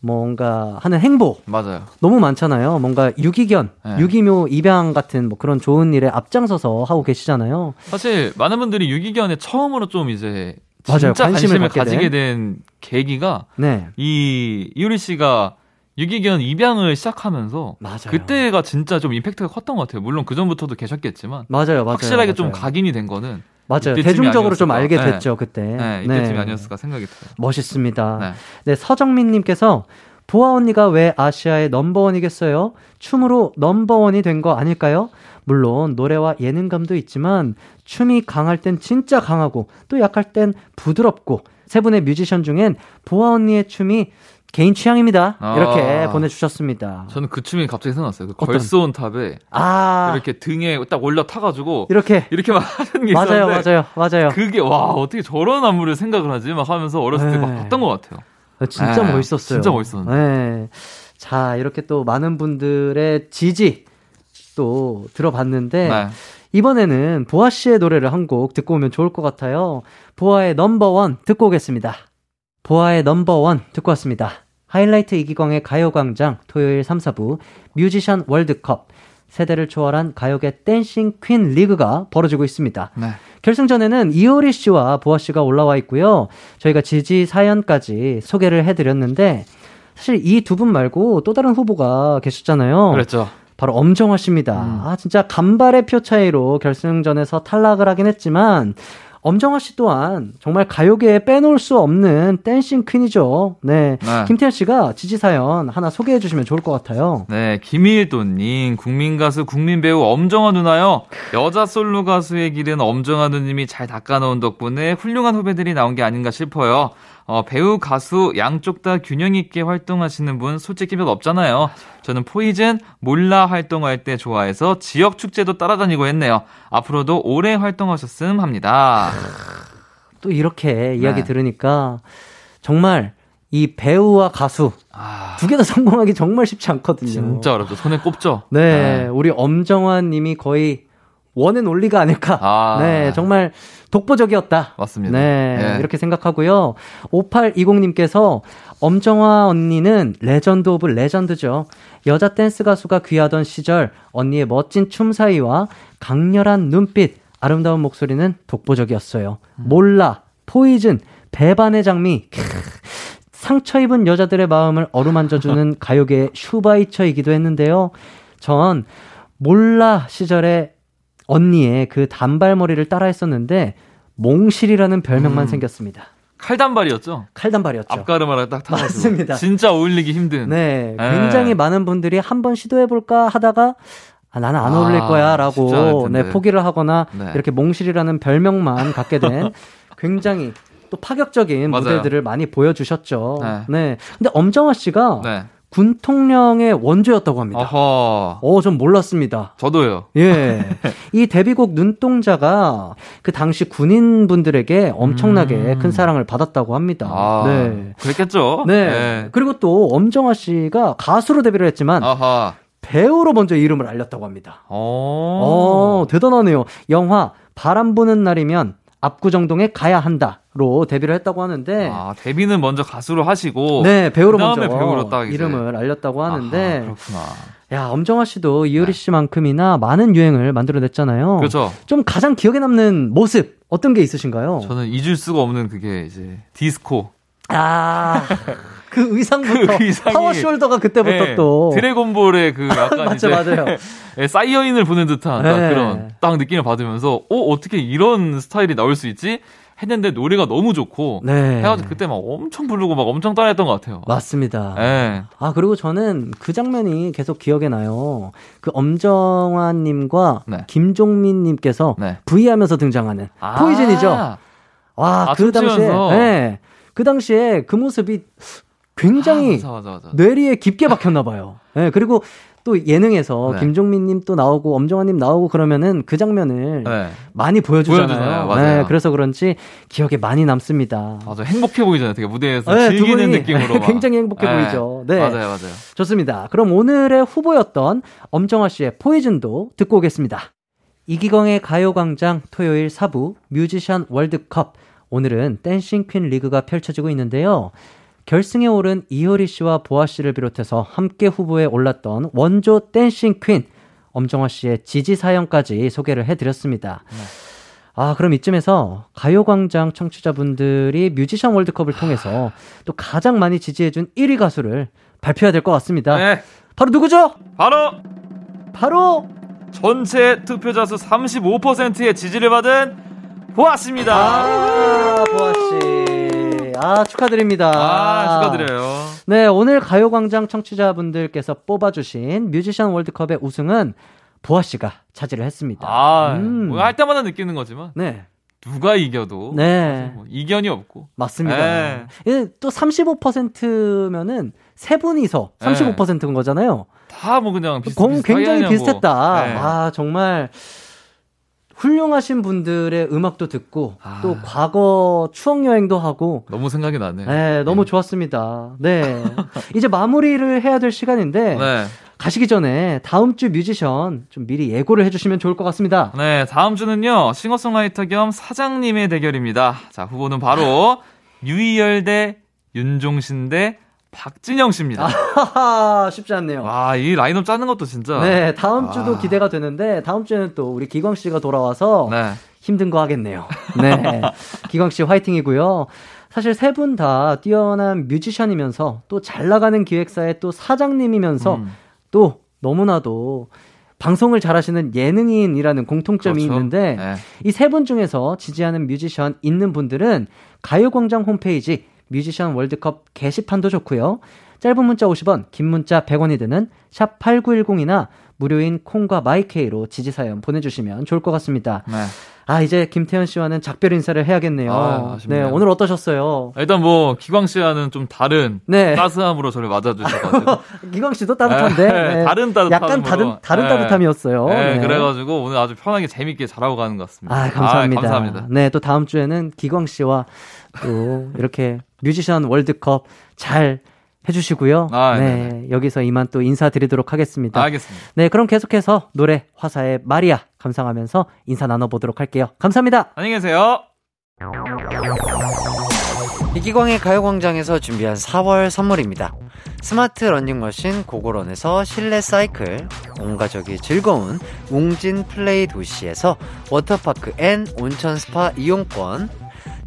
뭔가 하는 행보 맞아요. 너무 많잖아요. 뭔가 유기견, 네. 유기묘 입양 같은 뭐 그런 좋은 일에 앞장서서 하고 계시잖아요. 사실 많은 분들이 유기견에 처음으로 좀 이제 맞아요. 진짜 관심을 관심을, 갖게 가지게 된 계기가 네. 이 이효리 씨가 유기견 입양을 시작하면서 맞아요. 그때가 진짜 좀 임팩트가 컸던 것 같아요. 물론 그 전부터도 계셨겠지만 맞아요, 맞아요. 확실하게 좀 맞아요. 각인이 된 거는 맞아요. 대중적으로 좀 알게 아니었을까. 됐죠, 그때. 네, 이때쯤이 아니었을까 생각이 들어요. 멋있습니다. 네. 네, 서정민님께서 보아 언니가 왜 아시아의 넘버원이겠어요? 춤으로 넘버원이 된 거 아닐까요? 물론 노래와 예능감도 있지만 춤이 강할 땐 진짜 강하고 또 약할 땐 부드럽고 세 분의 뮤지션 중엔 보아 언니의 춤이 개인 취향입니다. 아. 이렇게 보내주셨습니다. 저는 그 춤이 갑자기 생각났어요. 그? 걸스온 탑에 아 이렇게 등에 딱 올라 타가지고 이렇게 이렇게 막 하는 게 맞아요, 있었는데 맞아요, 맞아요. 그게 와 어떻게 저런 안무를 생각을 하지 막 하면서 어렸을 때막 네. 봤던 것 같아요. 진짜 네, 멋있었어요. 진짜 멋있었는데. 네. 자, 이렇게 또 많은 분들의 지지 또 들어봤는데 네. 이번에는 보아 씨의 노래를 한 곡 듣고 오면 좋을 것 같아요. 보아의 넘버원 듣고 오겠습니다. 보아의 넘버원 듣고 왔습니다. 하이라이트 이기광의 가요광장 토요일 3, 4부 뮤지션 월드컵 세대를 초월한 가요계 dancing queen 리그가 벌어지고 있습니다. 네. 결승전에는 이효리 씨와 보아 씨가 올라와 있고요. 저희가 지지 사연까지 소개를 해드렸는데 사실 이 두 분 말고 또 다른 후보가 계셨잖아요. 그랬죠. 바로 엄정화 씨입니다. 아, 진짜 간발의 표 차이로 결승전에서 탈락을 하긴 했지만, 엄정화 씨 또한 정말 가요계에 빼놓을 수 없는 댄싱 퀸이죠. 네. 네. 김태현 씨가 지지 사연 하나 소개해 주시면 좋을 것 같아요. 네, 김일도님, 국민 가수, 국민 배우 엄정화 누나요. 여자 솔로 가수의 길은 엄정화 누님이 잘 닦아놓은 덕분에 훌륭한 후배들이 나온 게 아닌가 싶어요. 어, 배우, 가수 양쪽 다 균형 있게 활동하시는 분 솔직히 몇 없잖아요. 저는 Poison 몰라 활동할 때 좋아해서 지역 축제도 따라다니고 했네요. 앞으로도 오래 활동하셨음 합니다. 또 이렇게 이야기 네. 들으니까 정말 이 배우와 가수 아, 두개 다 성공하기 정말 쉽지 않거든요. 진짜 어렵죠. 손에 꼽죠. 네, 우리 엄정화 님이 거의 one and only가 아닐까. 아. 네, 정말 독보적이었다. 맞습니다. 네, 네. 이렇게 생각하고요. 5820님께서 엄정화 언니는 legend of legend죠. 여자 댄스 가수가 귀하던 시절 언니의 멋진 춤사위와 강렬한 눈빛, 아름다운 목소리는 독보적이었어요. 몰라, Poison, 배반의 장미. 크, 상처 입은 여자들의 마음을 어루만져주는 가요계의 슈바이처이기도 했는데요. 전 몰라 시절에 언니의 그 단발머리를 따라 했었는데 몽실이라는 별명만 음. 생겼습니다. 칼단발이었죠. 칼단발이었죠. 앞가르마를 딱 타가지고. 맞습니다. 진짜 어울리기 힘든. 네, 네. 굉장히 많은 분들이 한번 시도해볼까 하다가 아, 나는 안 어울릴 아, 거야 쉽지 않을 라고. 네, 포기를 하거나 네. 이렇게 몽실이라는 별명만 갖게 된 굉장히 또 파격적인 맞아요. 무대들을 많이 보여주셨죠. 네. 네. 근데 엄정화 씨가 네. 군 통령의 원조였다고 합니다. 어허. 어, 전 몰랐습니다. 저도요. 예. 이 데뷔곡 눈동자가 그 당시 군인분들에게 엄청나게 음. 큰 사랑을 받았다고 합니다. 아, 네. 그랬겠죠. 네. 그리고 또 엄정화 씨가 가수로 데뷔를 했지만 아하. 배우로 먼저 이름을 알렸다고 합니다. 어. 어, 대단하네요. 영화 바람 부는 날이면 압구정동에 가야 한다로 데뷔를 했다고 하는데 아, 데뷔는 먼저 가수로 하시고. 네, 배우로 먼저 배우로 딱 이제. 이름을 알렸다고 하는데 아하, 그렇구나. 야, 엄정화 씨도 이효리 네. 씨만큼이나 많은 유행을 만들어냈잖아요. 그렇죠. 좀 가장 기억에 남는 모습 어떤 게 있으신가요? 저는 잊을 수가 없는 그게 이제 디스코. 아, 그 의상부터 그 의상이- power shoulder가 그때부터 네, 또 드래곤볼의 그 약간 맞죠, 이제 맞아요. 예, 사이어인을 보는 듯한 딱 네. 그런 딱 느낌을 받으면서 어 어떻게 이런 스타일이 나올 수 있지 했는데 노래가 너무 좋고 네. 해가지고 그때 막 엄청 부르고 막 엄청 따라했던 것 같아요. 맞습니다. 예. 아, 그리고 저는 그 장면이 계속 기억에 나요. 그 엄정화님과 네. 김종민님께서 네. V 하면서 등장하는 아. 포이즌이죠. 와, 아, 그 당시에. 네. 그 당시에 그 모습이 굉장히 아, 맞아 맞아 맞아. 뇌리에 깊게 박혔나 봐요. 네, 그리고 또 예능에서 네. 김종민님 또 나오고 엄정화님 나오고 그러면은 그 장면을 네. 많이 보여주잖아요. 보여주잖아요. 맞아요. 네, 그래서 그런지 기억에 많이 남습니다. 맞아 행복해 보이잖아요. 되게 무대에서 네, 두 즐기는 느낌으로 막. 굉장히 행복해 네. 보이죠. 네. 맞아요 맞아요. 좋습니다. 그럼 오늘의 후보였던 엄정화 씨의 Poison도 듣고 오겠습니다. 이기광의 가요광장 토요일 4부 뮤지션 월드컵. 오늘은 dancing queen 리그가 펼쳐지고 있는데요. 결승에 오른 이효리 씨와 보아 씨를 비롯해서 함께 후보에 올랐던 원조 dancing queen 엄정화 씨의 지지 사연까지 소개를 해드렸습니다. 아, 그럼 이쯤에서 가요광장 청취자분들이 뮤지션 월드컵을 통해서 또 가장 많이 지지해준 1위 가수를 발표해야 될 것 같습니다. 네. 바로 누구죠? 바로 바로 전체 투표자 수 35%의 지지를 받은 보았습니다. 아, 보아 씨. 아, 축하드립니다. 아, 축하드려요. 네, 오늘 가요광장 청취자분들께서 뽑아주신 뮤지션 월드컵의 우승은 보아 씨가 차지를 했습니다. 아, 음. 뭐할 때마다 느끼는 거지만 네, 누가 이겨도 네. 뭐 이견이 없고 맞습니다. 네. 예, 또 35%면은 세 분이서 35%인 거잖아요. 다 뭐 그냥 비슷, 공 굉장히. 비슷했다. 네. 아, 정말 훌륭하신 분들의 음악도 듣고 아. 또 과거 추억 여행도 하고 너무 생각이 나네. 네, 너무 좋았습니다. 네. 이제 마무리를 해야 될 시간인데 네. 가시기 전에 다음 주 뮤지션 좀 미리 예고를 해주시면 좋을 것 같습니다. 네, 다음 주는요, 싱어송라이터 겸 사장님의 대결입니다. 자, 후보는 바로 유이열 대 윤종신 대 박진영 씨입니다. 하하, 쉽지 않네요. 와, 이 라인업 짜는 것도 진짜. 네, 다음 주도 아. 기대가 되는데 다음 주에는 또 우리 기광 씨가 돌아와서 네. 힘든 거 하겠네요. 네. 기광 씨 화이팅이고요. 사실 세 분 다 뛰어난 뮤지션이면서 또 잘 나가는 기획사의 또 사장님이면서 음. 또 너무나도 방송을 잘하시는 예능인이라는 공통점이 그렇죠. 있는데 네. 이 세 분 중에서 지지하는 뮤지션 있는 분들은 가요광장 홈페이지 뮤지션 월드컵 게시판도 좋고요. 짧은 문자 50원, 긴 문자 100원이 드는 샵 8910이나 무료인 콩과 마이케이로 지지사연 보내주시면 좋을 것 같습니다. 네. 아, 이제 김태현 씨와는 작별 인사를 해야겠네요. 아. 네, 오늘 어떠셨어요? 일단 뭐, 기광 씨와는 좀 다른 네. 따스함으로 저를 맞아주셔가지고. 기광 씨도 따뜻한데. 네, 네. 다른 따뜻함으로. 약간 다른, 다른 네. 따뜻함이었어요. 네, 네. 그래가지고 오늘 아주 편하게 재밌게 잘하고 가는 것 같습니다. 아, 감사합니다. 아, 감사합니다. 네, 또 다음 주에는 기광 씨와 또 이렇게 뮤지션 월드컵 잘 해주시고요. 아, 네, 네네. 여기서 이만 또 인사드리도록 하겠습니다. 알겠습니다. 네, 그럼 계속해서 노래 화사의 마리아 감상하면서 인사 나눠보도록 할게요. 감사합니다. 안녕히 계세요. 이기광의 가요광장에서 준비한 4월 선물입니다. 스마트 러닝머신 고고런에서 실내 사이클, 온 가족이 즐거운 웅진 플레이 도시에서 워터파크 and 온천 스파 이용권,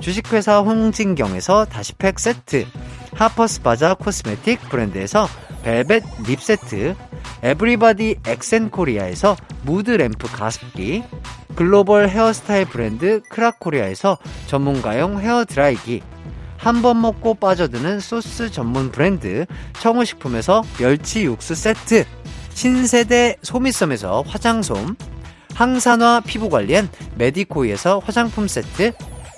주식회사 홍진경에서 다시팩 세트, 하퍼스바자 코스메틱 브랜드에서 벨벳 lip 세트, 에브리바디 엑센코리아에서 무드 램프 가습기, 글로벌 헤어스타일 브랜드 크라코리아에서 전문가용 헤어 드라이기, 한 번 먹고 빠져드는 소스 전문 브랜드 청우식품에서 멸치 육수 세트, 신세대 소미섬에서 화장솜, 항산화 피부관리엔 메디코이에서 화장품 세트,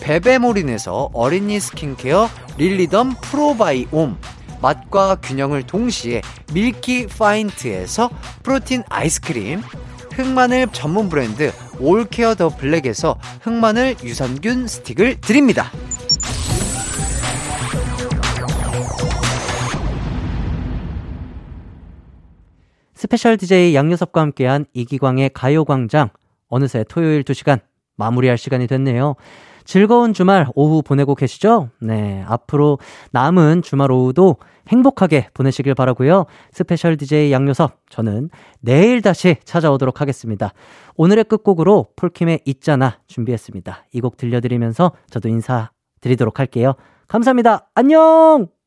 베베모린에서 어린이 스킨케어 릴리덤 프로바이옴, 맛과 균형을 동시에 밀키 파인트에서 protein 아이스크림, 흑마늘 전문 브랜드 올케어 더 블랙에서 흑마늘 유산균 스틱을 드립니다. 스페셜 DJ 양요섭과 함께한 이기광의 가요광장. 어느새 토요일 2시간 마무리할 시간이 됐네요. 즐거운 주말 오후 보내고 계시죠? 네. 앞으로 남은 주말 오후도 행복하게 보내시길 바라고요. 스페셜 DJ 양요섭, 저는 내일 다시 찾아오도록 하겠습니다. 오늘의 끝곡으로 폴킴의 있잖아 준비했습니다. 이 곡 들려드리면서 저도 인사드리도록 할게요. 감사합니다. 안녕!